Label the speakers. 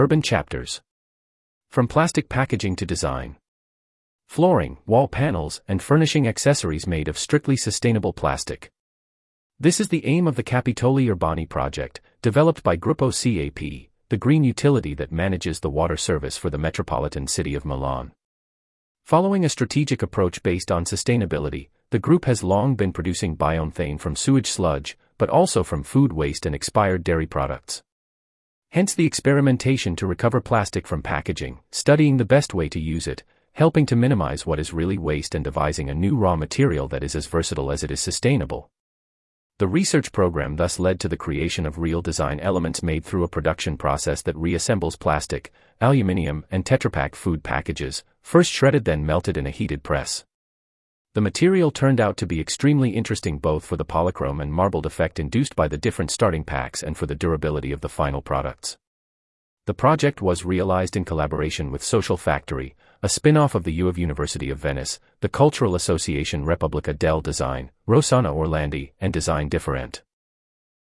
Speaker 1: Urban Chapters. From plastic packaging to design. Flooring, wall panels, and furnishing accessories made of strictly sustainable plastic. This is the aim of the Capitoli Urbani project, developed by Gruppo CAP, the green utility that manages the water service for the metropolitan city of Milan. Following a strategic approach based on sustainability, the group has long been producing biomethane from sewage sludge, but also from food waste and expired dairy products. Hence the experimentation to recover plastic from packaging, studying the best way to use it, helping to minimize what is really waste and devising a new raw material that is as versatile as it is sustainable. The research program thus led to the creation of real design elements made through a production process that reassembles plastic, aluminium, and Tetra Pak food packages, first shredded then melted in a heated press. The material turned out to be extremely interesting both for the polychrome and marbled effect induced by the different starting packs and for the durability of the final products. The project was realized in collaboration with Social Factory, a spin-off of the Iuav University of Venice, the Cultural Association Repubblica del Design, Rossana Orlandi, and Design Different.